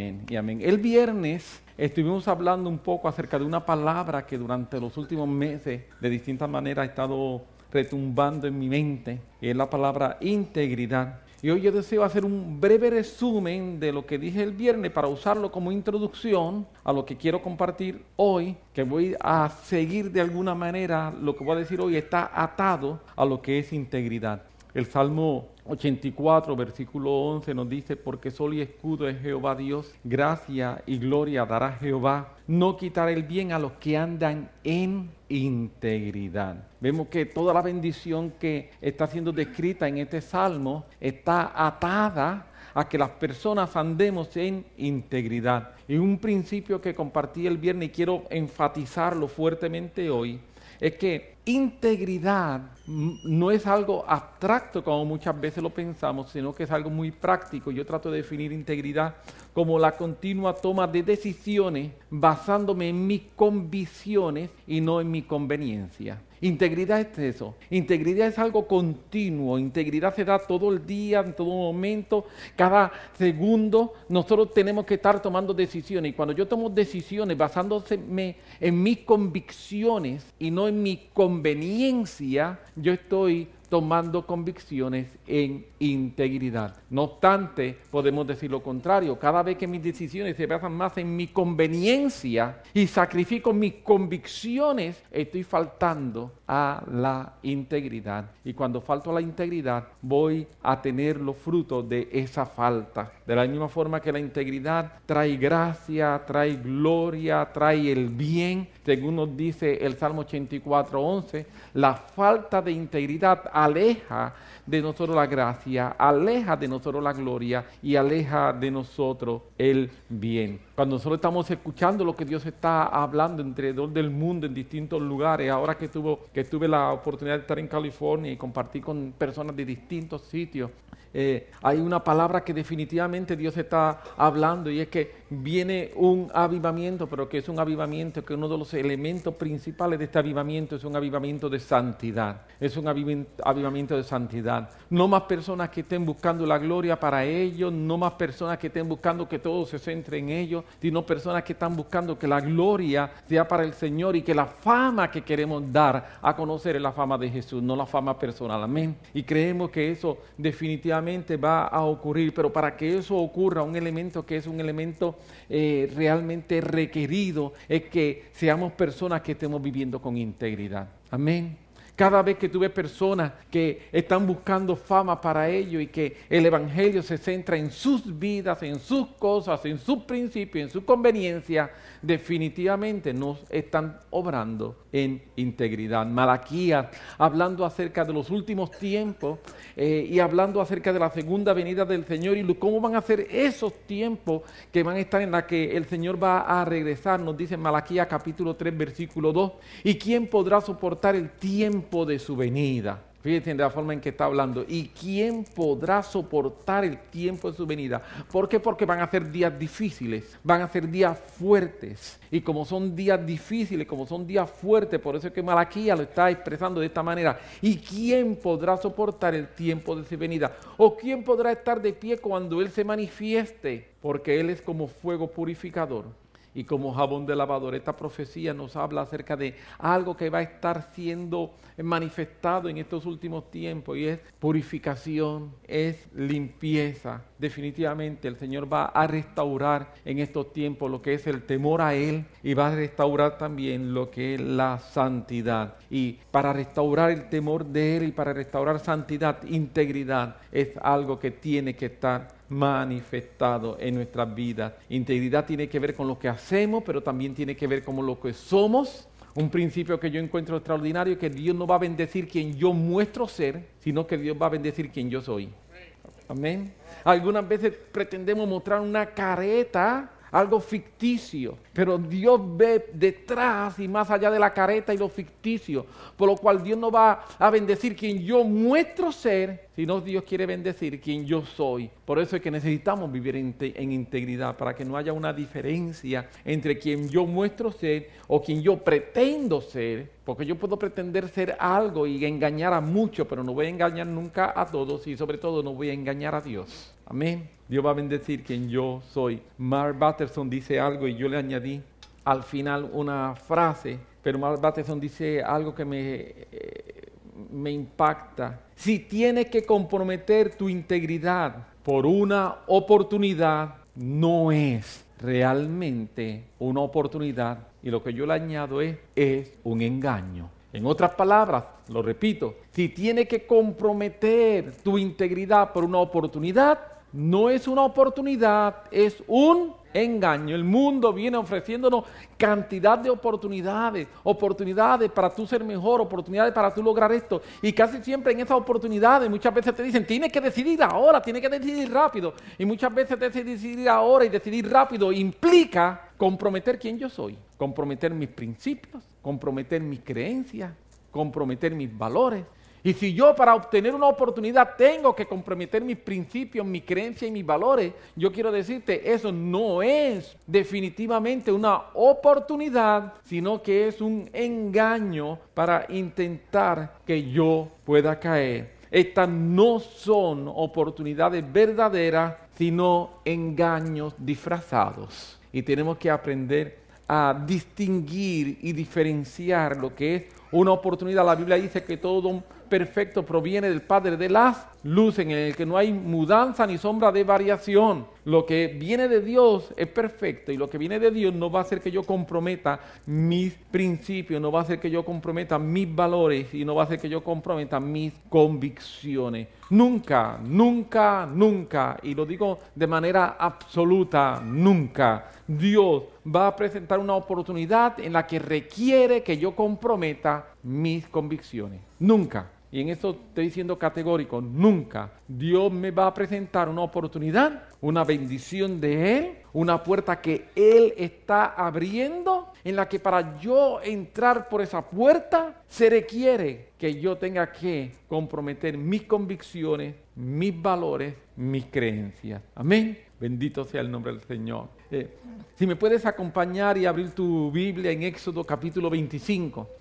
Amén y amén. El viernes estuvimos hablando un poco acerca de una palabra que durante los últimos meses de distintas maneras ha estado retumbando en mi mente, y es la palabra integridad. Y hoy yo deseo hacer un breve resumen de lo que dije el viernes para usarlo como introducción a lo que quiero compartir hoy, que voy a seguir de alguna manera, lo que voy a decir hoy está atado a lo que es integridad. El Salmo 84, versículo 11 nos dice, porque sol y escudo es Jehová Dios, gracia y gloria dará Jehová, no quitará el bien a los que andan en integridad. Vemos que toda la bendición que está siendo descrita en este salmo está atada a que las personas andemos en integridad. Y un principio que compartí el viernes y quiero enfatizarlo fuertemente hoy es que integridad no es algo abstracto como muchas veces lo pensamos, sino que es algo muy práctico. Yo trato de definir integridad como la continua toma de decisiones basándome en mis convicciones y no en mi conveniencia. Integridad es eso. Integridad es algo continuo. Integridad se da todo el día, en todo momento, cada segundo. Nosotros tenemos que estar tomando decisiones. Y cuando yo tomo decisiones basándome en mis convicciones y no en mi conveniencia, yo estoy tomando convicciones en integridad. No obstante, podemos decir lo contrario. Cada vez que mis decisiones se basan más en mi conveniencia y sacrifico mis convicciones, estoy faltando a la integridad. Y cuando falto a la integridad, voy a tener los frutos de esa falta. De la misma forma que la integridad trae gracia, trae gloria, trae el bien, según nos dice el Salmo 84, 11, la falta de integridad aleja de nosotros la gracia, aleja de nosotros la gloria y aleja de nosotros el bien. Cuando nosotros estamos escuchando lo que Dios está hablando alrededor del mundo en distintos lugares, ahora que, tuvo, que tuve la oportunidad de estar en California y compartir con personas de distintos sitios, eh, hay una palabra que definitivamente Dios está hablando y es que viene un avivamiento, pero que es un avivamiento, que uno de los elementos principales de este avivamiento es un avivamiento de santidad, es un avivamiento de santidad. No más personas que estén buscando la gloria para ellos, no más personas que estén buscando que todo se centre en ellos, sino personas que están buscando que la gloria sea para el Señor y que la fama que queremos dar a conocer es la fama de Jesús, no la fama personal. Amén. Y creemos que eso definitivamente va a ocurrir, pero para que eso ocurra, un elemento que es un elemento eh, realmente requerido es que seamos personas que estemos viviendo con integridad. Amén. Cada vez que tú ves personas que están buscando fama para ello y que el Evangelio se centra en sus vidas, en sus cosas, en sus principios, en su conveniencia, definitivamente no están obrando en integridad. Malaquías, hablando acerca de los últimos tiempos eh, y hablando acerca de la segunda venida del Señor y cómo van a ser esos tiempos que van a estar en la que el Señor va a regresar, nos dice Malaquías capítulo 3, versículo 2. ¿Y quién podrá soportar el tiempo de su venida? Fíjense de la forma en que está hablando. ¿Y quién podrá soportar el tiempo de su venida? ¿Por qué? Porque van a ser días difíciles, van a ser días fuertes. Y como son días difíciles, como son días fuertes, por eso es que Malaquía lo está expresando de esta manera. ¿Y quién podrá soportar el tiempo de su venida? ¿O quién podrá estar de pie cuando Él se manifieste? Porque Él es como fuego purificador y como jabón de lavador. Esta profecía nos habla acerca de algo que va a estar siendo manifestado en estos últimos tiempos y es purificación, es limpieza. Definitivamente el Señor va a restaurar en estos tiempos lo que es el temor a Él y va a restaurar también lo que es la santidad. Y para restaurar el temor de Él y para restaurar santidad, integridad, es algo que tiene que estar manifestado en nuestras vidas. Integridad tiene que ver con lo que hacemos, pero también tiene que ver con lo que somos. Un principio que yo encuentro extraordinario, que Dios no va a bendecir quien yo muestro ser, sino que Dios va a bendecir quien yo soy. Amén. Algunas veces pretendemos mostrar una careta algo ficticio. Pero Dios ve detrás y más allá de la careta y lo ficticio, por lo cual Dios no va a bendecir quien yo muestro ser, sino Dios quiere bendecir quien yo soy. Por eso es que necesitamos vivir en, integridad, para que no haya una diferencia entre quien yo muestro ser o quien yo pretendo ser, porque yo puedo pretender ser algo y engañar a muchos, pero no voy a engañar nunca a todos y sobre todo no voy a engañar a Dios. Amén. Dios va a bendecir quien yo soy. Mark Batterson dice algo y yo le añadí al final una frase, pero Mark Batterson dice algo que me, eh, me impacta. Si tienes que comprometer tu integridad por una oportunidad, no es realmente una oportunidad. Y lo que yo le añado es, es un engaño. En otras palabras, lo repito, si tienes que comprometer tu integridad por una oportunidad, no es una oportunidad, es un engaño. El mundo viene ofreciéndonos cantidad de oportunidades, oportunidades para tú ser mejor, oportunidades para tú lograr esto. Y casi siempre en esas oportunidades muchas veces te dicen, tienes que decidir ahora, tienes que decidir rápido. Y muchas veces decidir ahora y decidir rápido implica comprometer quién yo soy, comprometer mis principios, comprometer mis creencias, comprometer mis valores. Y si yo para obtener una oportunidad tengo que comprometer mis principios, mis creencias y mis valores, yo quiero decirte, eso no es definitivamente una oportunidad, sino que es un engaño para intentar que yo pueda caer. Estas no son oportunidades verdaderas, sino engaños disfrazados. Y tenemos que aprender a distinguir y diferenciar lo que es una oportunidad. La Biblia dice que todo perfecto proviene del Padre de las luces, en el que no hay mudanza ni sombra de variación. Lo que viene de Dios es perfecto y lo que viene de Dios no va a hacer que yo comprometa mis principios, no va a hacer que yo comprometa mis valores y no va a hacer que yo comprometa mis convicciones. Nunca, nunca, nunca, y lo digo de manera absoluta, nunca, Dios va a presentar una oportunidad en la que requiere que yo comprometa mis convicciones. Nunca. Y en esto estoy diciendo categórico, nunca Dios me va a presentar una oportunidad, una bendición de Él, una puerta que Él está abriendo, en la que para yo entrar por esa puerta se requiere que yo tenga que comprometer mis convicciones, mis valores, mis creencias. Amén. Bendito sea el nombre del Señor. Eh, si me puedes acompañar y abrir tu Biblia en Éxodo capítulo 25.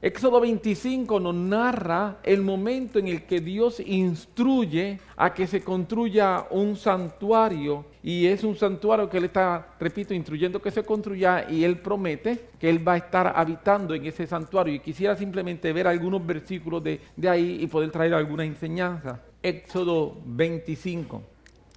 Éxodo 25 nos narra el momento en el que Dios instruye a que se construya un santuario y es un santuario que Él está, repito, instruyendo que se construya y Él promete que Él va a estar habitando en ese santuario. Y quisiera simplemente ver algunos versículos de, de ahí y poder traer alguna enseñanza. Éxodo 25.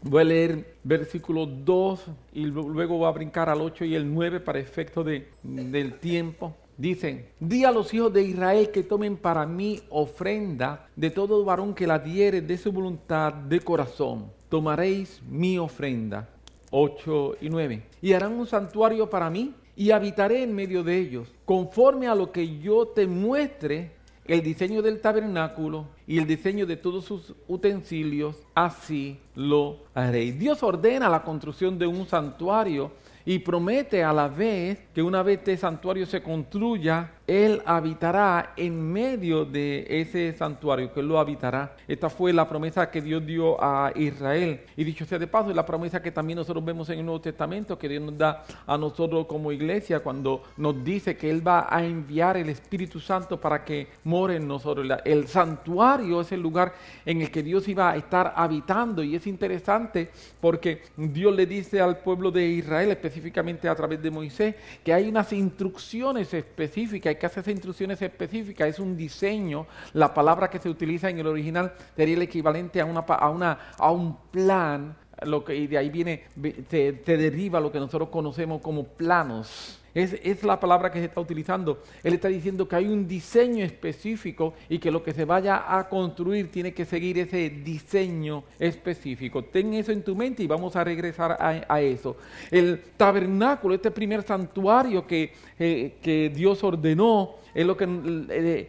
Voy a leer versículo 2 y luego voy a brincar al 8 y el 9 para efecto de, del tiempo. Dicen, di a los hijos de Israel que tomen para mí ofrenda de todo varón que la diere de su voluntad de corazón. Tomaréis mi ofrenda. 8 y 9. Y harán un santuario para mí y habitaré en medio de ellos, conforme a lo que yo te muestre el diseño del tabernáculo y el diseño de todos sus utensilios, así lo haré. Dios ordena la construcción de un santuario y promete a la vez que una vez este santuario se construya, Él habitará en medio de ese santuario, que Él lo habitará. Esta fue la promesa que Dios dio a Israel. Y dicho sea de paso, es la promesa que también nosotros vemos en el Nuevo Testamento, que Dios nos da a nosotros como iglesia cuando nos dice que Él va a enviar el Espíritu Santo para que more en nosotros. El santuario es el lugar en el que Dios iba a estar habitando y es interesante porque Dios le dice al pueblo de Israel, específicamente a través de Moisés, que hay unas instrucciones específicas y que hace esas instrucciones específicas es un diseño. La palabra que se utiliza en el original sería el equivalente a, una, a, una, a un plan, lo que, y de ahí viene, se deriva lo que nosotros conocemos como planos. Es, la palabra que se está utilizando. Él está diciendo que hay un diseño específico y que lo que se vaya a construir tiene que seguir ese diseño específico. Ten eso en tu mente y vamos a regresar a, eso. El tabernáculo, este primer santuario que, eh, Dios ordenó, es lo que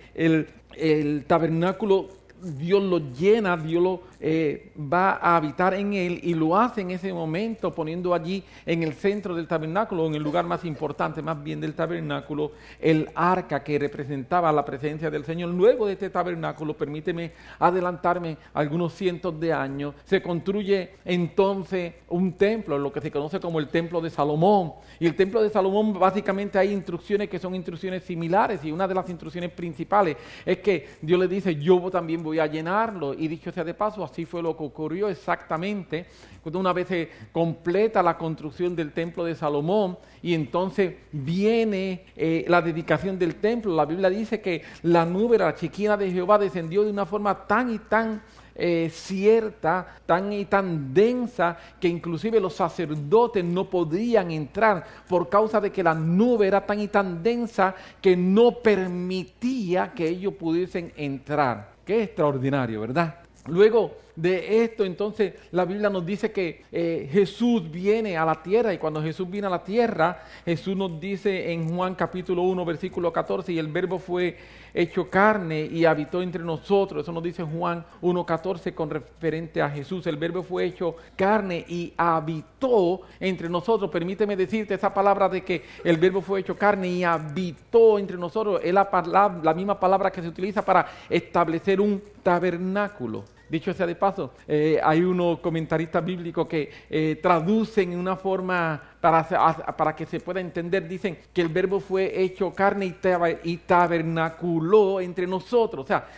el tabernáculo Dios lo llena, Dios lo eh, va a habitar en él y lo hace en ese momento poniendo allí en el centro del tabernáculo, en el lugar más importante más bien del tabernáculo, el arca que representaba la presencia del Señor. Luego de este tabernáculo, permíteme adelantarme algunos cientos de años, se construye entonces un templo, lo que se conoce como el templo de Salomón. Y el templo de Salomón básicamente hay instrucciones que son instrucciones similares y una de las instrucciones principales es que Dios le dice, yo también voy a llenarlo. Y dicho sea de paso, así fue lo que ocurrió exactamente cuando una vez se completa la construcción del templo de Salomón y entonces viene eh, la dedicación del templo. La Biblia dice que la nube, la chiquina de Jehová, descendió de una forma tan y tan eh, cierta, tan y tan densa, que inclusive los sacerdotes no podían entrar por causa de que la nube era tan y tan densa que no permitía que ellos pudiesen entrar. Qué extraordinario, ¿verdad? Luego de esto, entonces la Biblia nos dice que eh, Jesús viene a la tierra y cuando Jesús viene a la tierra, Jesús nos dice en Juan capítulo 1, versículo 14, y el verbo fue hecho carne y habitó entre nosotros. Eso nos dice Juan 1.14 con referente a Jesús. El verbo fue hecho carne y habitó entre nosotros. Permíteme decirte esa palabra de que el verbo fue hecho carne y habitó entre nosotros. Es la, la misma palabra que se utiliza para establecer un tabernáculo. Dicho sea de paso, eh, hay unos comentaristas bíblicos que eh, traducen en una forma para, para, que se pueda entender, dicen que el verbo fue hecho carne y, tabernaculó entre nosotros. O sea,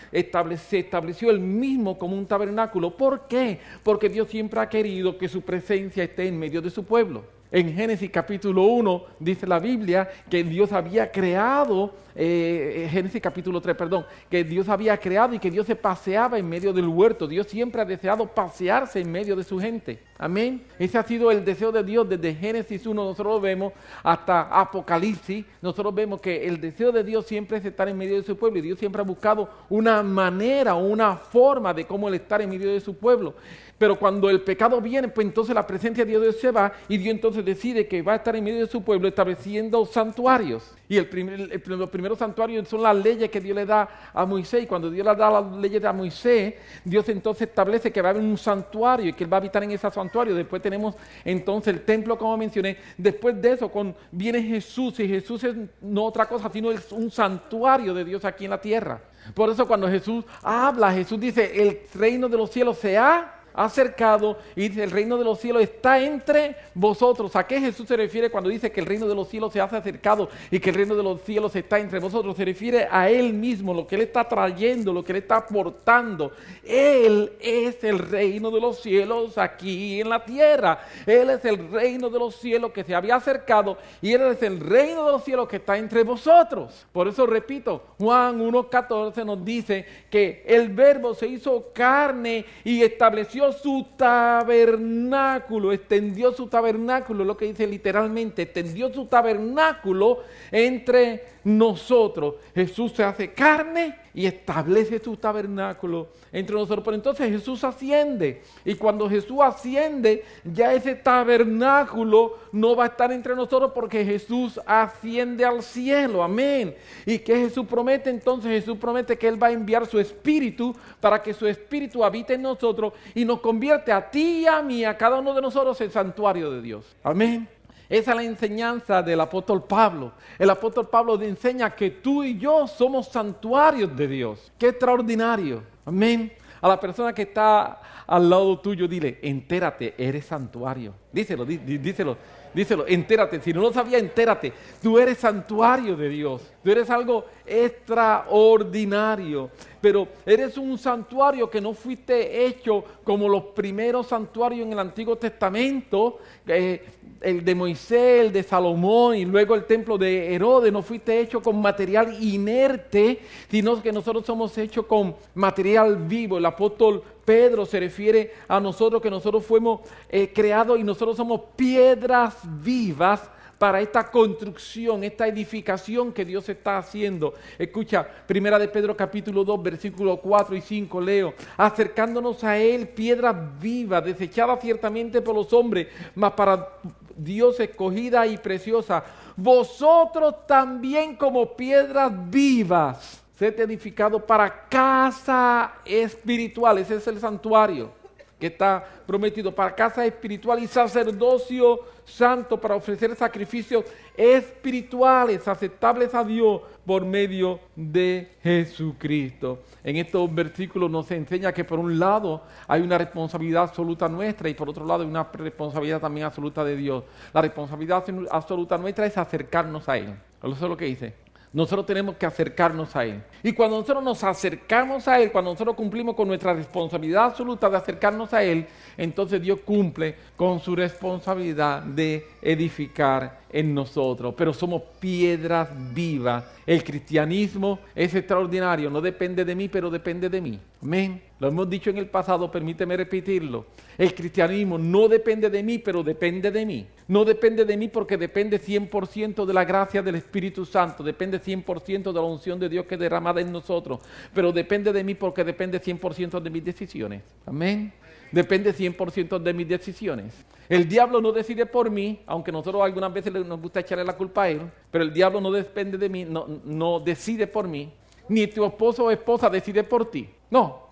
se estableció el mismo como un tabernáculo. ¿Por qué? Porque Dios siempre ha querido que su presencia esté en medio de su pueblo. En Génesis capítulo 1 dice la Biblia que Dios había creado, eh, Génesis capítulo 3, perdón, que Dios había creado y que Dios se paseaba en medio del huerto. Dios siempre ha deseado pasearse en medio de su gente. Amén. Ese ha sido el deseo de Dios desde Génesis 1, nosotros lo vemos, hasta Apocalipsis. Nosotros vemos que el deseo de Dios siempre es estar en medio de su pueblo y Dios siempre ha buscado una manera, una forma de cómo estar en medio de su pueblo. Pero cuando el pecado viene, pues entonces la presencia de Dios se va y Dios entonces decide que va a estar en medio de su pueblo estableciendo santuarios. Y el los primeros santuarios son las leyes que Dios le da a Moisés. Y cuando Dios le da las leyes a Moisés, Dios entonces establece que va a haber un santuario y que Él va a habitar en ese santuario. Después tenemos entonces el templo, como mencioné. Después de eso viene Jesús y Jesús es no otra cosa, sino es un santuario de Dios aquí en la tierra. Por eso cuando Jesús habla, Jesús dice, el reino de los cielos se ha acercado y dice, el reino de los cielos está entre vosotros. ¿A qué Jesús se refiere cuando dice que el reino de los cielos se hace acercado y que el reino de los cielos está entre vosotros? Se refiere a Él mismo, lo que Él está trayendo, lo que Él está aportando. Él es el reino de los cielos aquí en la tierra. Él es el reino de los cielos que se había acercado y Él es el reino de los cielos que está entre vosotros. Por eso repito, Juan 1.14 nos dice que el verbo se hizo carne y estableció su tabernáculo, extendió su tabernáculo, lo que dice literalmente, extendió su tabernáculo entre nosotros. Jesús se hace carne y establece su tabernáculo entre nosotros. Pero entonces Jesús asciende. Y cuando Jesús asciende, ya ese tabernáculo no va a estar entre nosotros porque Jesús asciende al cielo. Amén. ¿Y que Jesús promete? Entonces Jesús promete que Él va a enviar su espíritu para que su espíritu habite en nosotros y nos convierte a ti y a mí, a cada uno de nosotros, en santuario de Dios. Amén. Esa es la enseñanza del apóstol Pablo. El apóstol Pablo enseña que tú y yo somos santuarios de Dios. Qué extraordinario. Amén. A la persona que está al lado tuyo, dile, entérate, eres santuario. Díselo, díselo, díselo, entérate. Si no lo sabía, entérate. Tú eres santuario de Dios. Tú eres algo extraordinario. Pero eres un santuario que no fuiste hecho como los primeros santuarios en el Antiguo Testamento, eh, el de Moisés, el de Salomón y luego el templo de Herodes, no fuiste hecho con material inerte, sino que nosotros somos hechos con material vivo. El apóstol Pedro se refiere a nosotros que nosotros fuimos eh, creados y nosotros somos piedras vivas para esta construcción, esta edificación que Dios está haciendo. Escucha, primera de Pedro capítulo 2, versículos 4 y 5, leo, acercándonos a Él, piedras vivas, desechadas ciertamente por los hombres, mas para Dios escogida y preciosa. Vosotros también como piedras vivas, sed edificado para casa espiritual. Ese es el santuario que está prometido para casa espiritual y sacerdocio santo para ofrecer sacrificios espirituales aceptables a Dios por medio de Jesucristo. En estos versículos nos enseña que por un lado hay una responsabilidad absoluta nuestra y por otro lado hay una responsabilidad también absoluta de Dios. La responsabilidad absoluta nuestra es acercarnos a Él. Eso es lo que dice. Nosotros tenemos que acercarnos a Él. Y cuando nosotros nos acercamos a Él, cuando nosotros cumplimos con nuestra responsabilidad absoluta de acercarnos a Él, entonces Dios cumple con su responsabilidad de edificar en nosotros. Pero somos piedras vivas. El cristianismo es extraordinario, no depende de mí, pero depende de mí. Amén. Lo hemos dicho en el pasado, permíteme repetirlo. El cristianismo no depende de mí, pero depende de mí. No depende de mí porque depende 100% de la gracia del Espíritu Santo, depende 100% de la unción de Dios que es derramada en nosotros, pero depende de mí porque depende 100% de mis decisiones. Amén. Depende 100% de mis decisiones. El diablo no decide por mí, aunque nosotros algunas veces nos gusta echarle la culpa a él, pero el diablo no depende de mí, no, no decide por mí, ni tu esposo o esposa decide por ti. No.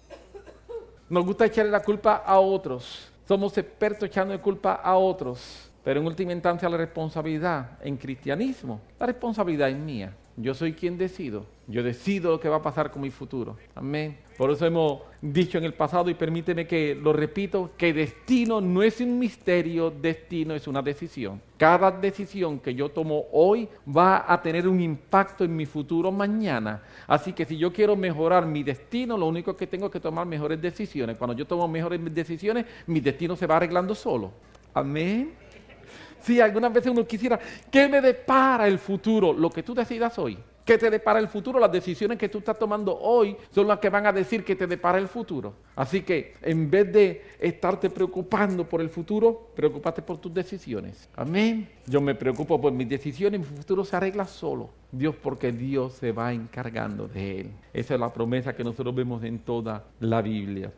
Nos gusta echarle la culpa a otros. Somos expertos echando culpa a otros. Pero en última instancia la responsabilidad en cristianismo, la responsabilidad es mía. Yo soy quien decido. Yo decido lo que va a pasar con mi futuro. Amén. Por eso hemos dicho en el pasado y permíteme que lo repito, que destino no es un misterio, destino es una decisión. Cada decisión que yo tomo hoy va a tener un impacto en mi futuro mañana. Así que si yo quiero mejorar mi destino, lo único que tengo que tomar mejores decisiones. Cuando yo tomo mejores decisiones, mi destino se va arreglando solo. Amén. Si algunas veces uno quisiera, ¿qué me depara el futuro? Lo que tú decidas hoy. ¿Qué te depara el futuro? Las decisiones que tú estás tomando hoy son las que van a decir que te depara el futuro. Así que en vez de estarte preocupando por el futuro, preocupate por tus decisiones. Amén. Yo me preocupo por mis decisiones mi futuro se arregla solo. Dios porque Dios se va encargando de él. Esa es la promesa que nosotros vemos en toda la Biblia.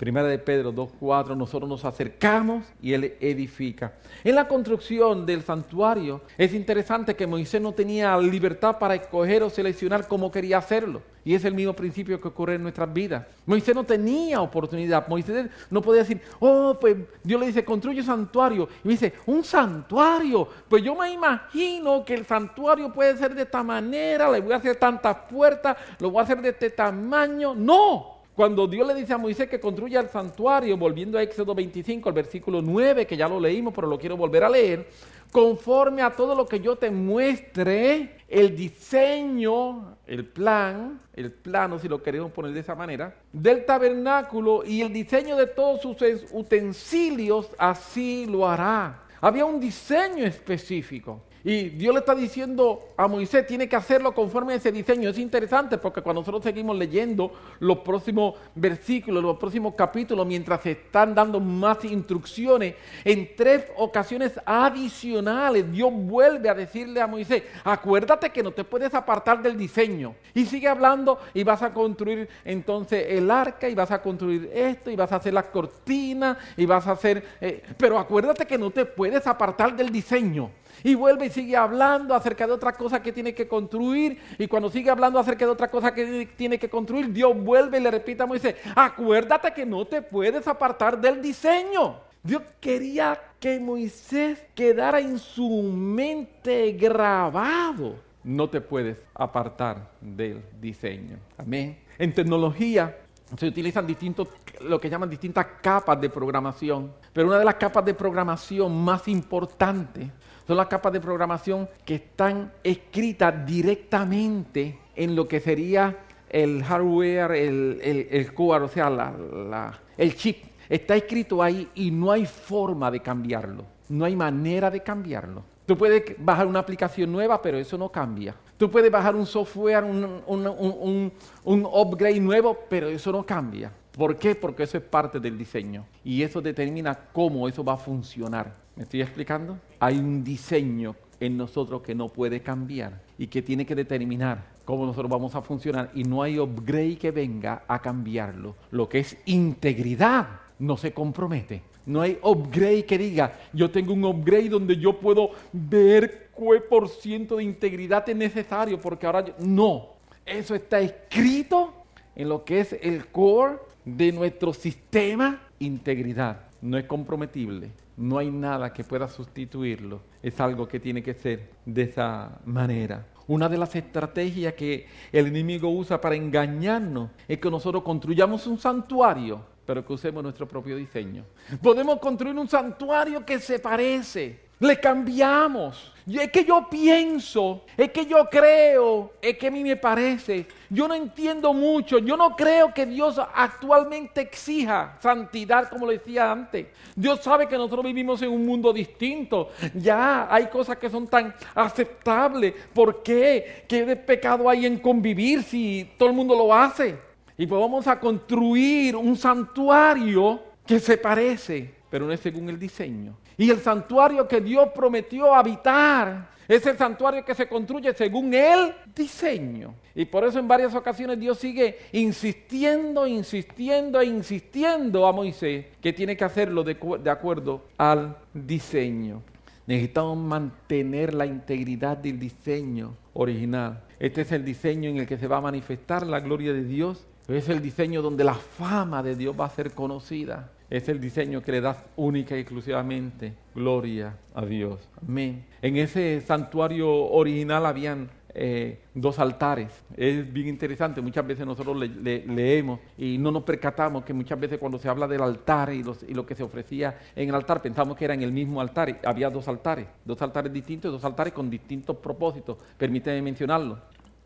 Primera de Pedro 2.4, nosotros nos acercamos y Él edifica. En la construcción del santuario es interesante que Moisés no tenía libertad para escoger o seleccionar cómo quería hacerlo. Y es el mismo principio que ocurre en nuestras vidas. Moisés no tenía oportunidad. Moisés no podía decir, oh, pues Dios le dice, construye un santuario. Y me dice, un santuario. Pues yo me imagino que el santuario puede ser de esta manera, le voy a hacer tantas puertas, lo voy a hacer de este tamaño. No, cuando Dios le dice a Moisés que construya el santuario, volviendo a Éxodo 25, al versículo 9, que ya lo leímos, pero lo quiero volver a leer, conforme a todo lo que yo te muestre, el diseño, el plan, el plano, si lo queremos poner de esa manera, del tabernáculo y el diseño de todos sus utensilios, así lo hará. Había un diseño específico. Y Dios le está diciendo a Moisés, tiene que hacerlo conforme a ese diseño. Es interesante porque cuando nosotros seguimos leyendo los próximos versículos, los próximos capítulos, mientras se están dando más instrucciones, en tres ocasiones adicionales, Dios vuelve a decirle a Moisés, acuérdate que no te puedes apartar del diseño. Y sigue hablando y vas a construir entonces el arca y vas a construir esto y vas a hacer las cortinas y vas a hacer... Eh, pero acuérdate que no te puedes apartar del diseño. Y vuelve y sigue hablando acerca de otra cosa que tiene que construir. Y cuando sigue hablando acerca de otra cosa que tiene que construir, Dios vuelve y le repite a Moisés, acuérdate que no te puedes apartar del diseño. Dios quería que Moisés quedara en su mente grabado. No te puedes apartar del diseño. Amén. En tecnología se utilizan distintos, lo que llaman distintas capas de programación. Pero una de las capas de programación más importantes son las capas de programación que están escritas directamente en lo que sería el hardware, el, el, core, o sea, el chip. Está escrito ahí y no hay forma de cambiarlo. No hay manera de cambiarlo. Tú puedes bajar una aplicación nueva, pero eso no cambia. Tú puedes bajar un software, un, un, un, upgrade nuevo, pero eso no cambia. ¿Por qué? Porque eso es parte del diseño. Y eso determina cómo eso va a funcionar. ¿Me estoy explicando? Hay un diseño en nosotros que no puede cambiar y que tiene que determinar cómo nosotros vamos a funcionar y no hay upgrade que venga a cambiarlo. Lo que es integridad no se compromete. No hay upgrade que diga, yo tengo un upgrade donde yo puedo ver qué por ciento de integridad es necesario, porque ahora yo... no, eso está escrito en lo que es el core de nuestro sistema, integridad, no es comprometible no hay nada que pueda sustituirlo. Es algo que tiene que ser de esa manera. Una de las estrategias que el enemigo usa para engañarnos es que nosotros construyamos un santuario, pero que usemos nuestro propio diseño. Podemos construir un santuario que se parece, Le cambiamos. es que yo pienso, es que yo creo, es que a mí me parece. Yo no entiendo mucho. Yo no creo que Dios actualmente exija santidad como lo decía antes. Dios sabe que nosotros vivimos en un mundo distinto. Ya hay cosas que son tan aceptables. ¿Por qué? ¿Qué pecado hay en convivir si todo el mundo lo hace? Y pues vamos a construir un santuario que se parece, pero no es según el diseño. Y el santuario que Dios prometió habitar es el santuario que se construye según el diseño. Y por eso en varias ocasiones Dios sigue insistiendo, insistiendo e insistiendo a Moisés que tiene que hacerlo de, de acuerdo al diseño. Necesitamos mantener la integridad del diseño original. Este es el diseño en el que se va a manifestar la gloria de Dios. Es el diseño donde la fama de Dios va a ser conocida es el diseño que le da única y exclusivamente gloria a Dios. Amén. En ese santuario original habían eh, dos altares. Es bien interesante, muchas veces nosotros leemos y no nos percatamos que muchas veces cuando se habla del altar y, y, lo que se ofrecía en el altar, pensamos que era en el mismo altar. Había dos altares, dos altares distintos, dos altares con distintos propósitos. Permíteme mencionarlo.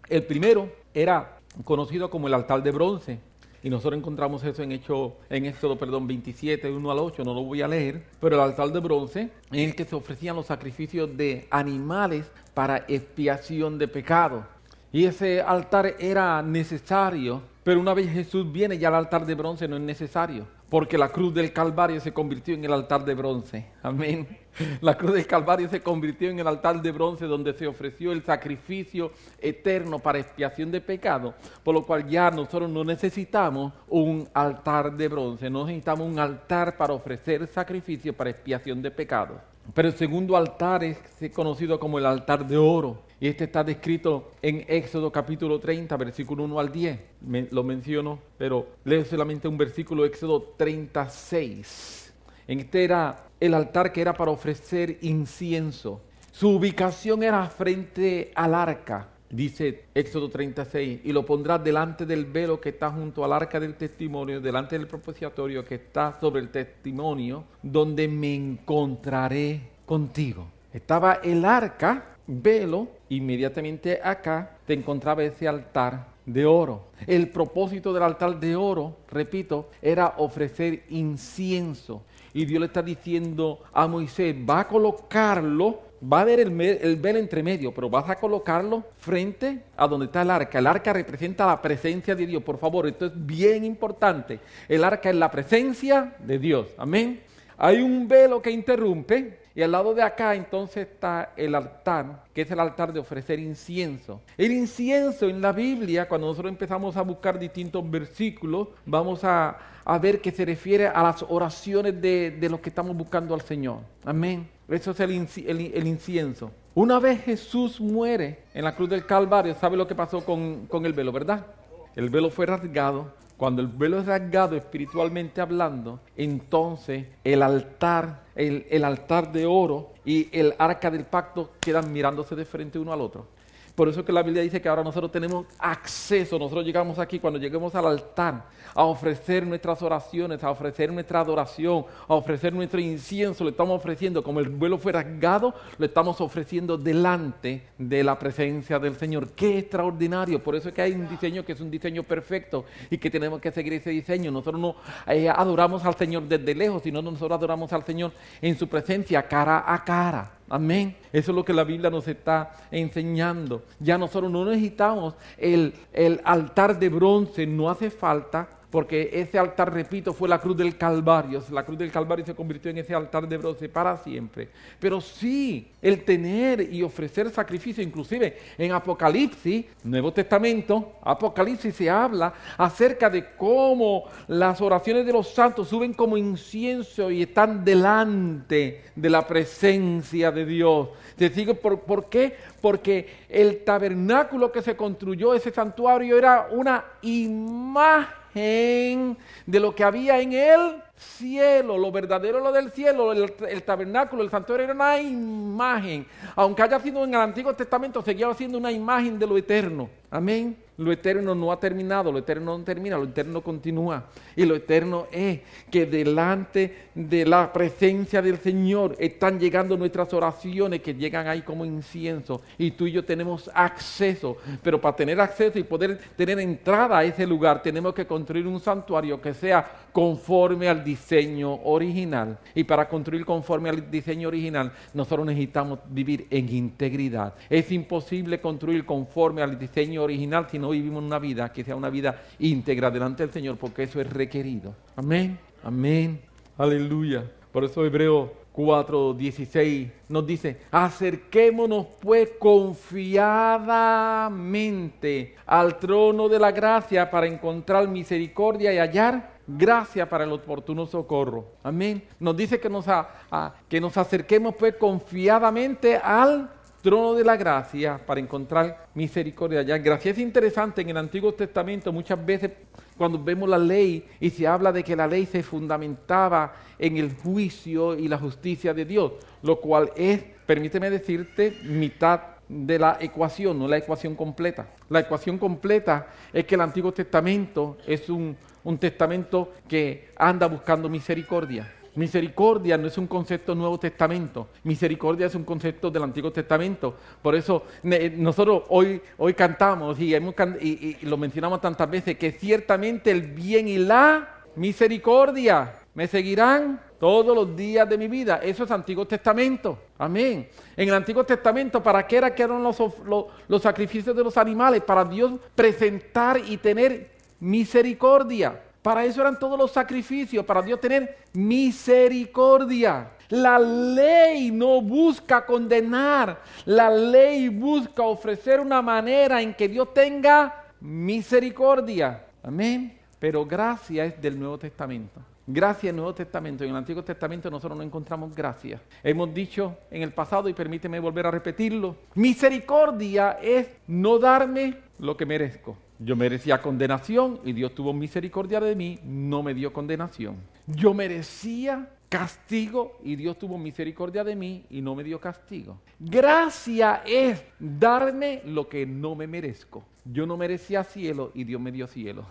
El primero era conocido como el altar de bronce, y nosotros encontramos eso en hecho en perdón, 27, 1 al 8, no lo voy a leer, pero el altar de bronce en el que se ofrecían los sacrificios de animales para expiación de pecado. Y ese altar era necesario, pero una vez Jesús viene ya el altar de bronce no es necesario porque la cruz del Calvario se convirtió en el altar de bronce. Amén. La cruz del Calvario se convirtió en el altar de bronce donde se ofreció el sacrificio eterno para expiación de pecado, por lo cual ya nosotros no necesitamos un altar de bronce, no necesitamos un altar para ofrecer sacrificio para expiación de pecado. Pero el segundo altar es conocido como el altar de oro. Y este está descrito en Éxodo capítulo 30, versículo 1 al 10. lo menciono, pero leo solamente un versículo, Éxodo 36. En este era el altar que era para ofrecer incienso. Su ubicación era frente al arca. Dice Éxodo 36, y lo pondrás delante del velo que está junto al arca del testimonio, delante del propiciatorio que está sobre el testimonio, donde me encontraré contigo. Estaba el arca, velo, inmediatamente acá te encontraba ese altar de oro. El propósito del altar de oro, repito, era ofrecer incienso. Y Dios le está diciendo a Moisés, va a colocarlo va a haber el, el, velo entre medio, pero vas a colocarlo frente a donde está el arca. El arca representa la presencia de Dios. Por favor, esto es bien importante. El arca es la presencia de Dios. Amén. Hay un velo que interrumpe y al lado de acá entonces está el altar, que es el altar de ofrecer incienso. El incienso en la Biblia, cuando nosotros empezamos a buscar distintos versículos, vamos a, ver que se refiere a las oraciones de, de los que estamos buscando al Señor. Amén. Eso es el, incienso. Una vez Jesús muere en la cruz del Calvario, ¿sabe lo que pasó con, el velo, verdad? El velo fue rasgado. Cuando el velo es rasgado espiritualmente hablando, entonces el altar, el, el altar de oro y el arca del pacto quedan mirándose de frente uno al otro. Por eso que la Biblia dice que ahora nosotros tenemos acceso, nosotros llegamos aquí cuando lleguemos al altar a ofrecer nuestras oraciones, a ofrecer nuestra adoración, a ofrecer nuestro incienso, le estamos ofreciendo, como el vuelo fue rasgado, lo estamos ofreciendo delante de la presencia del Señor. Qué extraordinario, por eso es que hay un diseño que es un diseño perfecto y que tenemos que seguir ese diseño. Nosotros no eh, adoramos al Señor desde lejos, sino nosotros adoramos al Señor en su presencia, cara a cara. Amén. Eso es lo que la Biblia nos está enseñando. Ya nosotros no necesitamos el, el altar de bronce, no hace falta porque ese altar, repito, fue la cruz del Calvario. La cruz del Calvario se convirtió en ese altar de bronce para siempre. Pero sí, el tener y ofrecer sacrificio, inclusive en Apocalipsis, Nuevo Testamento, Apocalipsis se habla acerca de cómo las oraciones de los santos suben como incienso y están delante de la presencia de Dios. ¿Se sigue por, por qué? Porque el tabernáculo que se construyó, ese santuario, era una imagen de lo que había en el cielo, lo verdadero lo del cielo, el, tabernáculo, el santuario era una imagen. Aunque haya sido en el Antiguo Testamento, seguía siendo una imagen de lo eterno. Amén. Lo eterno no ha terminado, lo eterno no termina, lo eterno continúa. Y lo eterno es que delante de la presencia del Señor están llegando nuestras oraciones que llegan ahí como incienso. Y tú y yo tenemos acceso. Pero para tener acceso y poder tener entrada a ese lugar, tenemos que construir un santuario que sea conforme al diseño original. Y para construir conforme al diseño original, nosotros necesitamos vivir en integridad. Es imposible construir conforme al diseño original si no vivimos una vida que sea una vida íntegra delante del Señor, porque eso es requerido. Amén, amén, aleluya. Por eso Hebreo 4:16 nos dice, acerquémonos pues confiadamente al trono de la gracia para encontrar misericordia y hallar gracia para el oportuno socorro. Amén. Nos dice que nos, que nos acerquemos pues confiadamente al trono de la gracia para encontrar misericordia allá. Gracia es interesante en el Antiguo Testamento muchas veces cuando vemos la ley y se habla de que la ley se fundamentaba en el juicio y la justicia de Dios, lo cual es, permíteme decirte, mitad de la ecuación, no la ecuación completa. La ecuación completa es que el Antiguo Testamento es un, un testamento que anda buscando misericordia. Misericordia no es un concepto Nuevo Testamento, misericordia es un concepto del Antiguo Testamento. Por eso nosotros hoy, hoy cantamos y, y, lo mencionamos tantas veces que ciertamente el bien y la misericordia me seguirán todos los días de mi vida. Eso es Antiguo Testamento. Amén. En el Antiguo Testamento, ¿para qué era que eran los, los sacrificios de los animales? Para Dios presentar y tener misericordia. Para eso eran todos los sacrificios, para Dios tener misericordia. La ley no busca condenar, la ley busca ofrecer una manera en que Dios tenga misericordia. Amén. Pero gracia es del Nuevo Testamento. Gracia en Nuevo Testamento. En el Antiguo Testamento nosotros no encontramos gracia. Hemos dicho en el pasado, y permíteme volver a repetirlo, misericordia es no darme lo que merezco. Yo merecía condenación y Dios tuvo misericordia de mí, no me dio condenación. Yo merecía castigo y Dios tuvo misericordia de mí y no me dio castigo. Gracia es darme lo que no me merezco. Yo no merecía cielo y Dios me dio cielo.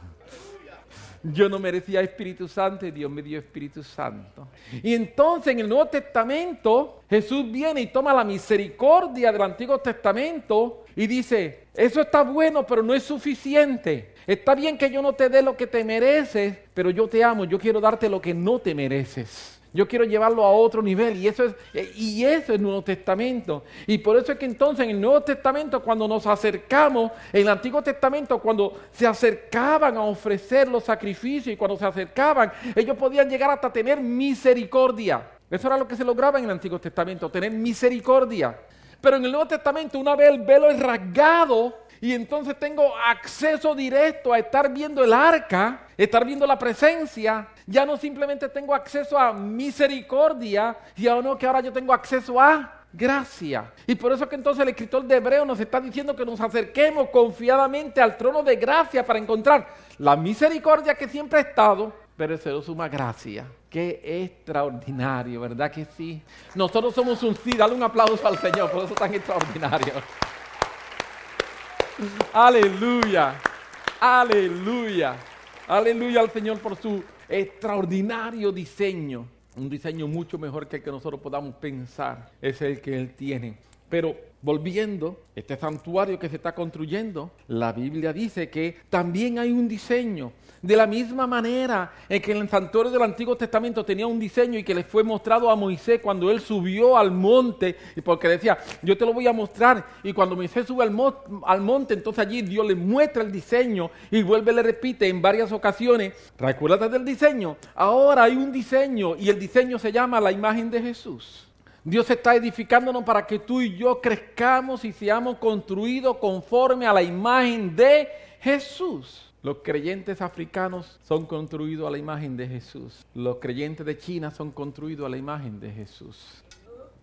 Yo no merecía Espíritu Santo y Dios me dio Espíritu Santo. Y entonces en el Nuevo Testamento Jesús viene y toma la misericordia del Antiguo Testamento y dice, eso está bueno, pero no es suficiente. Está bien que yo no te dé lo que te mereces, pero yo te amo, yo quiero darte lo que no te mereces. Yo quiero llevarlo a otro nivel y eso es y eso es el Nuevo Testamento. Y por eso es que entonces en el Nuevo Testamento cuando nos acercamos, en el Antiguo Testamento cuando se acercaban a ofrecer los sacrificios y cuando se acercaban, ellos podían llegar hasta tener misericordia. Eso era lo que se lograba en el Antiguo Testamento, tener misericordia. Pero en el Nuevo Testamento, una vez el velo es rasgado y entonces tengo acceso directo a estar viendo el arca, estar viendo la presencia, ya no simplemente tengo acceso a misericordia, y que ahora yo tengo acceso a gracia. Y por eso que entonces el escritor de Hebreo nos está diciendo que nos acerquemos confiadamente al trono de gracia para encontrar la misericordia que siempre ha estado, pero se suma gracia. Qué extraordinario, ¿verdad que sí? Nosotros somos un sí, dale un aplauso al Señor, por eso tan extraordinario. Aleluya, aleluya, aleluya al Señor por su extraordinario diseño. Un diseño mucho mejor que el que nosotros podamos pensar, es el que Él tiene. Pero volviendo, este santuario que se está construyendo, la Biblia dice que también hay un diseño. De la misma manera en que el santuario del Antiguo Testamento tenía un diseño y que le fue mostrado a Moisés cuando él subió al monte, y porque decía, yo te lo voy a mostrar, y cuando Moisés sube al, al monte, entonces allí Dios le muestra el diseño y vuelve, le repite en varias ocasiones, recuérdate del diseño, ahora hay un diseño y el diseño se llama la imagen de Jesús. Dios está edificándonos para que tú y yo crezcamos y seamos construidos conforme a la imagen de Jesús. Los creyentes africanos son construidos a la imagen de Jesús. Los creyentes de China son construidos a la imagen de Jesús.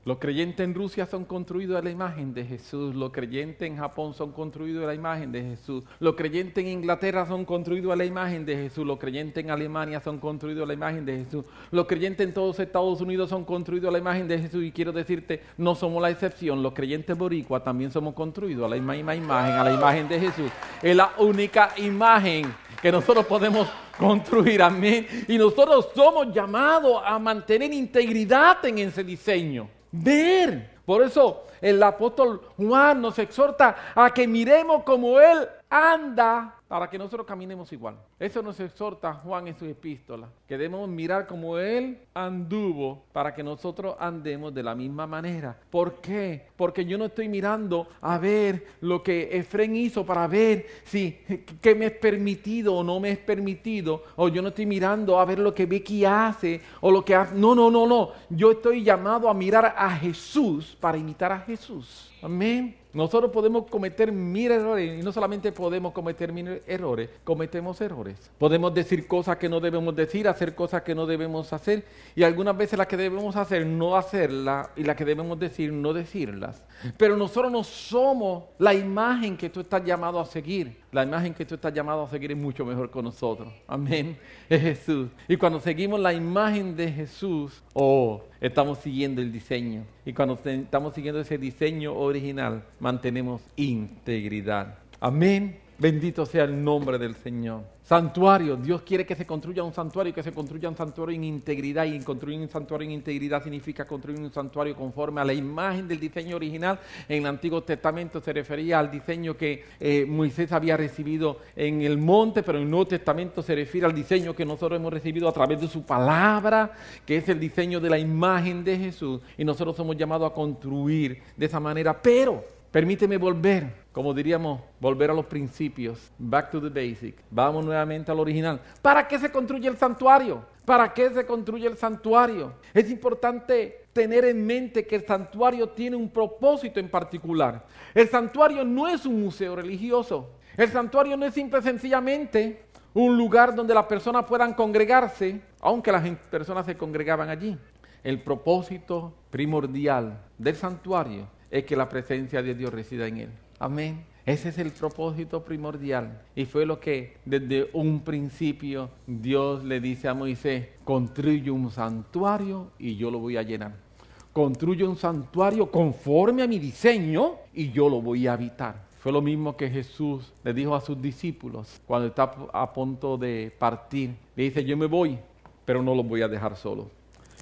Los creyentes en Rusia son construidos a la imagen de Jesús. Los creyentes en Japón son construidos a la imagen de Jesús. Los creyentes en Inglaterra son construidos a la imagen de Jesús. Los creyentes en Alemania son construidos a la imagen de Jesús. Los creyentes en todos Estados Unidos son construidos a la imagen de Jesús. Y quiero decirte, no somos la excepción. Los creyentes boricua también somos construidos a la misma imagen, a la imagen de Jesús. Es la única imagen que nosotros podemos construir. Amén. Y nosotros somos llamados a mantener integridad en ese diseño ver. Por eso el apóstol Juan nos exhorta a que miremos como Él anda para que nosotros caminemos igual. Eso nos exhorta Juan en su epístola, que debemos mirar como Él anduvo para que nosotros andemos de la misma manera. ¿Por qué? Porque yo no estoy mirando a ver lo que Efren hizo para ver si que me es permitido o no me es permitido, o yo no estoy mirando a ver lo que Becky hace o lo que hace. No, no, no, no. Yo estoy llamado a mirar a Jesús para imitar a Jesús. Amén. Nosotros podemos cometer mil errores y no solamente podemos cometer mil errores, cometemos errores. Podemos decir cosas que no debemos decir, hacer cosas que no debemos hacer y algunas veces las que debemos hacer no hacerlas y las que debemos decir no decirlas. Pero nosotros no somos la imagen que tú estás llamado a seguir. La imagen que tú estás llamado a seguir es mucho mejor con nosotros. Amén. Es Jesús. Y cuando seguimos la imagen de Jesús, oh, estamos siguiendo el diseño. Y cuando estamos siguiendo ese diseño original, mantenemos integridad. Amén. Bendito sea el nombre del Señor. Santuario. Dios quiere que se construya un santuario y que se construya un santuario en integridad. Y construir un santuario en integridad significa construir un santuario conforme a la imagen del diseño original. En el Antiguo Testamento se refería al diseño que eh, Moisés había recibido en el monte, pero en el Nuevo Testamento se refiere al diseño que nosotros hemos recibido a través de su palabra, que es el diseño de la imagen de Jesús. Y nosotros somos llamados a construir de esa manera. Pero Permíteme volver, como diríamos, volver a los principios, back to the basic. Vamos nuevamente al original. ¿Para qué se construye el santuario? ¿Para qué se construye el santuario? Es importante tener en mente que el santuario tiene un propósito en particular. El santuario no es un museo religioso. El santuario no es simple sencillamente un lugar donde las personas puedan congregarse, aunque las personas se congregaban allí. El propósito primordial del santuario es que la presencia de Dios resida en él. Amén. Ese es el propósito primordial. Y fue lo que desde un principio Dios le dice a Moisés, construye un santuario y yo lo voy a llenar. Construye un santuario conforme a mi diseño y yo lo voy a habitar. Fue lo mismo que Jesús le dijo a sus discípulos cuando está a punto de partir. Le dice, yo me voy, pero no los voy a dejar solos.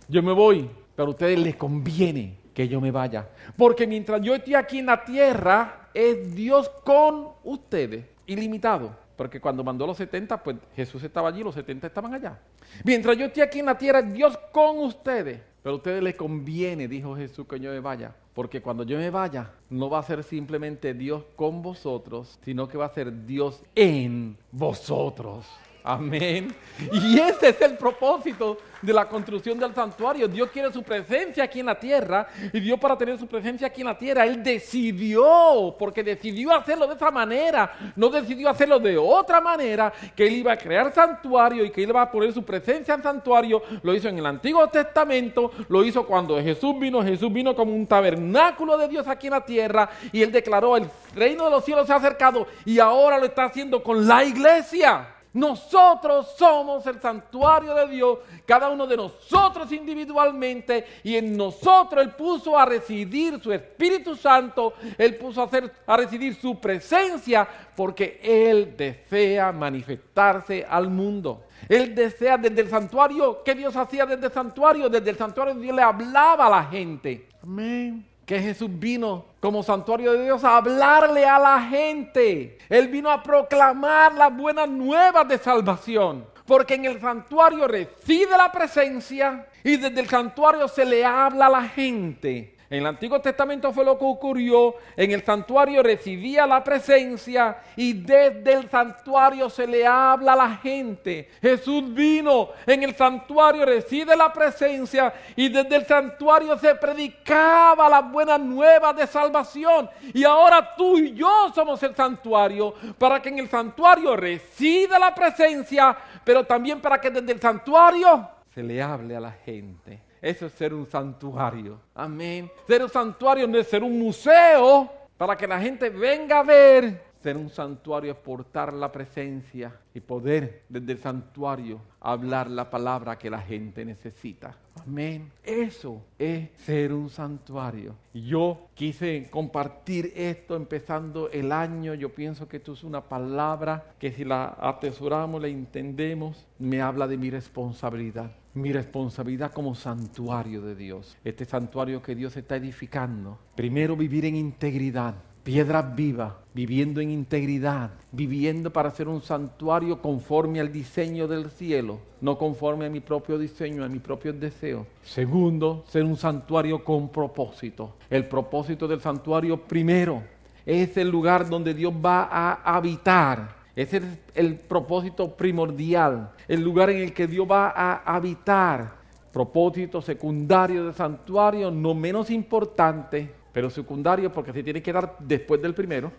Yo me voy, pero a ustedes les conviene que yo me vaya. Porque mientras yo estoy aquí en la tierra, es Dios con ustedes, ilimitado. Porque cuando mandó los 70, pues Jesús estaba allí, los 70 estaban allá. Mientras yo estoy aquí en la tierra, es Dios con ustedes. Pero a ustedes les conviene, dijo Jesús, que yo me vaya. Porque cuando yo me vaya, no va a ser simplemente Dios con vosotros, sino que va a ser Dios en vosotros. Amén. Y ese es el propósito de la construcción del santuario. Dios quiere su presencia aquí en la tierra. Y Dios para tener su presencia aquí en la tierra, Él decidió, porque decidió hacerlo de esa manera. No decidió hacerlo de otra manera, que Él iba a crear santuario y que Él iba a poner su presencia en santuario. Lo hizo en el Antiguo Testamento, lo hizo cuando Jesús vino. Jesús vino como un tabernáculo de Dios aquí en la tierra. Y Él declaró, el reino de los cielos se ha acercado. Y ahora lo está haciendo con la iglesia. Nosotros somos el santuario de Dios, cada uno de nosotros individualmente, y en nosotros Él puso a residir su Espíritu Santo, Él puso a, hacer, a residir su presencia, porque Él desea manifestarse al mundo. Él desea desde el santuario, ¿qué Dios hacía desde el santuario? Desde el santuario Dios le hablaba a la gente. Amén que Jesús vino como santuario de Dios a hablarle a la gente. Él vino a proclamar las buenas nuevas de salvación. Porque en el santuario reside la presencia y desde el santuario se le habla a la gente. En el Antiguo Testamento fue lo que ocurrió. En el santuario residía la presencia y desde el santuario se le habla a la gente. Jesús vino. En el santuario reside la presencia y desde el santuario se predicaba las buenas nuevas de salvación. Y ahora tú y yo somos el santuario para que en el santuario resida la presencia, pero también para que desde el santuario se le hable a la gente. Eso es ser un santuario. Amén. Ser un santuario no es ser un museo para que la gente venga a ver ser un santuario es portar la presencia y poder desde el santuario hablar la palabra que la gente necesita. Amén. Eso es ser un santuario. Yo quise compartir esto empezando el año. Yo pienso que esto es una palabra que si la atesoramos, la entendemos, me habla de mi responsabilidad. Mi responsabilidad como santuario de Dios. Este santuario que Dios está edificando. Primero vivir en integridad piedras vivas, viviendo en integridad, viviendo para ser un santuario conforme al diseño del cielo, no conforme a mi propio diseño, a mi propio deseo. Segundo, ser un santuario con propósito. El propósito del santuario primero es el lugar donde Dios va a habitar. Ese es el propósito primordial, el lugar en el que Dios va a habitar. Propósito secundario del santuario, no menos importante, pero secundario porque se tiene que dar después del primero,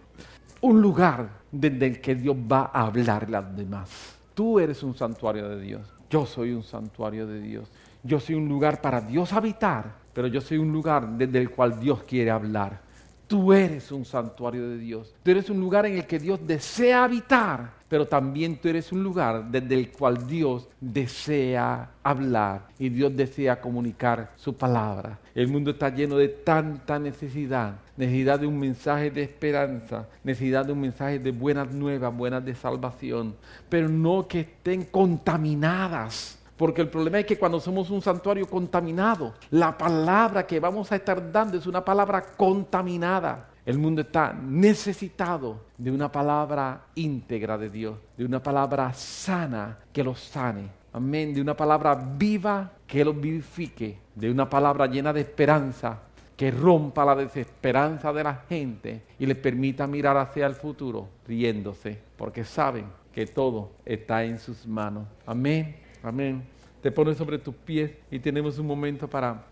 un lugar desde el que Dios va a hablarle a los demás. Tú eres un santuario de Dios, yo soy un santuario de Dios, yo soy un lugar para Dios habitar, pero yo soy un lugar desde el cual Dios quiere hablar. Tú eres un santuario de Dios. Tú eres un lugar en el que Dios desea habitar, pero también tú eres un lugar desde el cual Dios desea hablar y Dios desea comunicar su palabra. El mundo está lleno de tanta necesidad, necesidad de un mensaje de esperanza, necesidad de un mensaje de buenas nuevas, buenas de salvación, pero no que estén contaminadas porque el problema es que cuando somos un santuario contaminado, la palabra que vamos a estar dando es una palabra contaminada. El mundo está necesitado de una palabra íntegra de Dios, de una palabra sana que lo sane. Amén. De una palabra viva que lo vivifique, de una palabra llena de esperanza que rompa la desesperanza de la gente y les permita mirar hacia el futuro riéndose, porque saben que todo está en sus manos. Amén. Amén. Te pones sobre tus pies y tenemos un momento para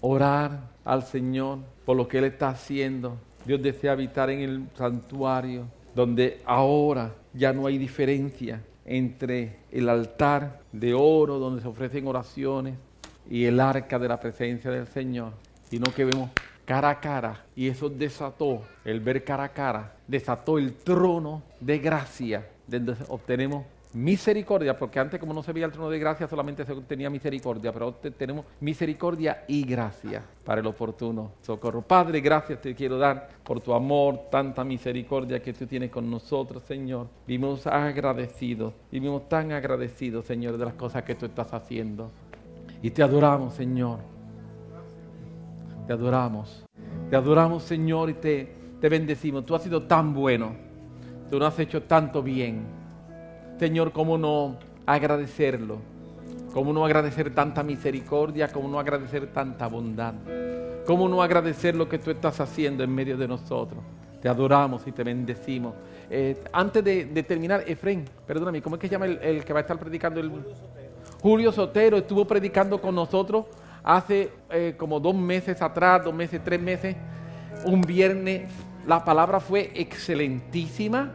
orar al Señor por lo que Él está haciendo. Dios desea habitar en el santuario, donde ahora ya no hay diferencia entre el altar de oro donde se ofrecen oraciones y el arca de la presencia del Señor, sino que vemos cara a cara y eso desató, el ver cara a cara, desató el trono de gracia donde obtenemos misericordia, porque antes como no se veía el trono de gracia, solamente se tenía misericordia, pero ahora tenemos misericordia y gracia para el oportuno socorro. Padre, gracias te quiero dar por tu amor, tanta misericordia que tú tienes con nosotros, Señor. Vivimos agradecidos, vivimos tan agradecidos, Señor, de las cosas que tú estás haciendo. Y te adoramos, Señor. Te adoramos. Te adoramos, Señor, y te, te bendecimos. Tú has sido tan bueno. Tú nos has hecho tanto bien. Señor, ¿cómo no agradecerlo? ¿Cómo no agradecer tanta misericordia? ¿Cómo no agradecer tanta bondad? ¿Cómo no agradecer lo que tú estás haciendo en medio de nosotros? Te adoramos y te bendecimos. Eh, antes de, terminar, Efren, perdóname, ¿cómo es que se llama el, que va a estar predicando? El, Julio Sotero estuvo predicando con nosotros hace eh, como dos meses atrás, dos meses, tres meses, un viernes. La palabra fue excelentísima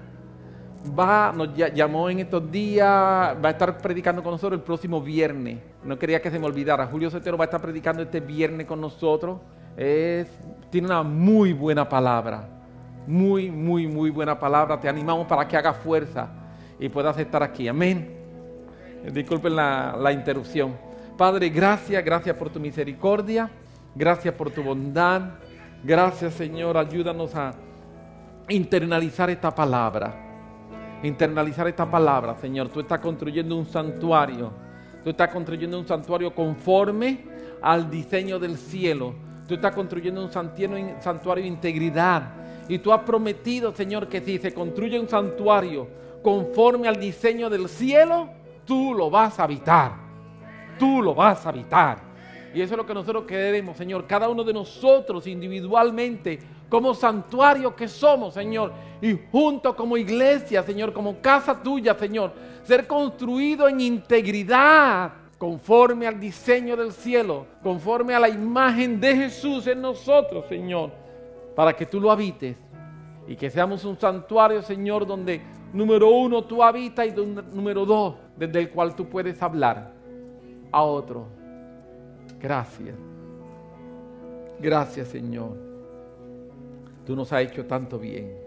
va, nos llamó en estos días, va a estar predicando con nosotros el próximo viernes. No quería que se me olvidara. Julio Sotero va a estar predicando este viernes con nosotros. Tiene una muy buena palabra. Muy, muy, muy buena palabra. Te animamos para que hagas fuerza y puedas estar aquí. Amén. Disculpen la interrupción. Padre, gracias, gracias por tu misericordia. Gracias por tu bondad. Gracias, Señor. Ayúdanos a internalizar esta palabra internalizar esta palabra, Señor. Tú estás construyendo un santuario. Tú estás construyendo un santuario conforme al diseño del cielo. Tú estás construyendo un santuario de integridad. Y tú has prometido, Señor, que si se construye un santuario conforme al diseño del cielo, tú lo vas a habitar. Tú lo vas a habitar. Y eso es lo que nosotros queremos, Señor. Cada uno de nosotros individualmente como santuario que somos, Señor, y junto como iglesia, Señor, como casa tuya, Señor, ser construido en integridad, conforme al diseño del cielo, conforme a la imagen de Jesús en nosotros, Señor, para que tú lo habites y que seamos un santuario, Señor, donde número uno tú habitas y número dos, desde el cual tú puedes hablar a otro Gracias. Gracias, Señor. Tú nos has hecho tanto bien.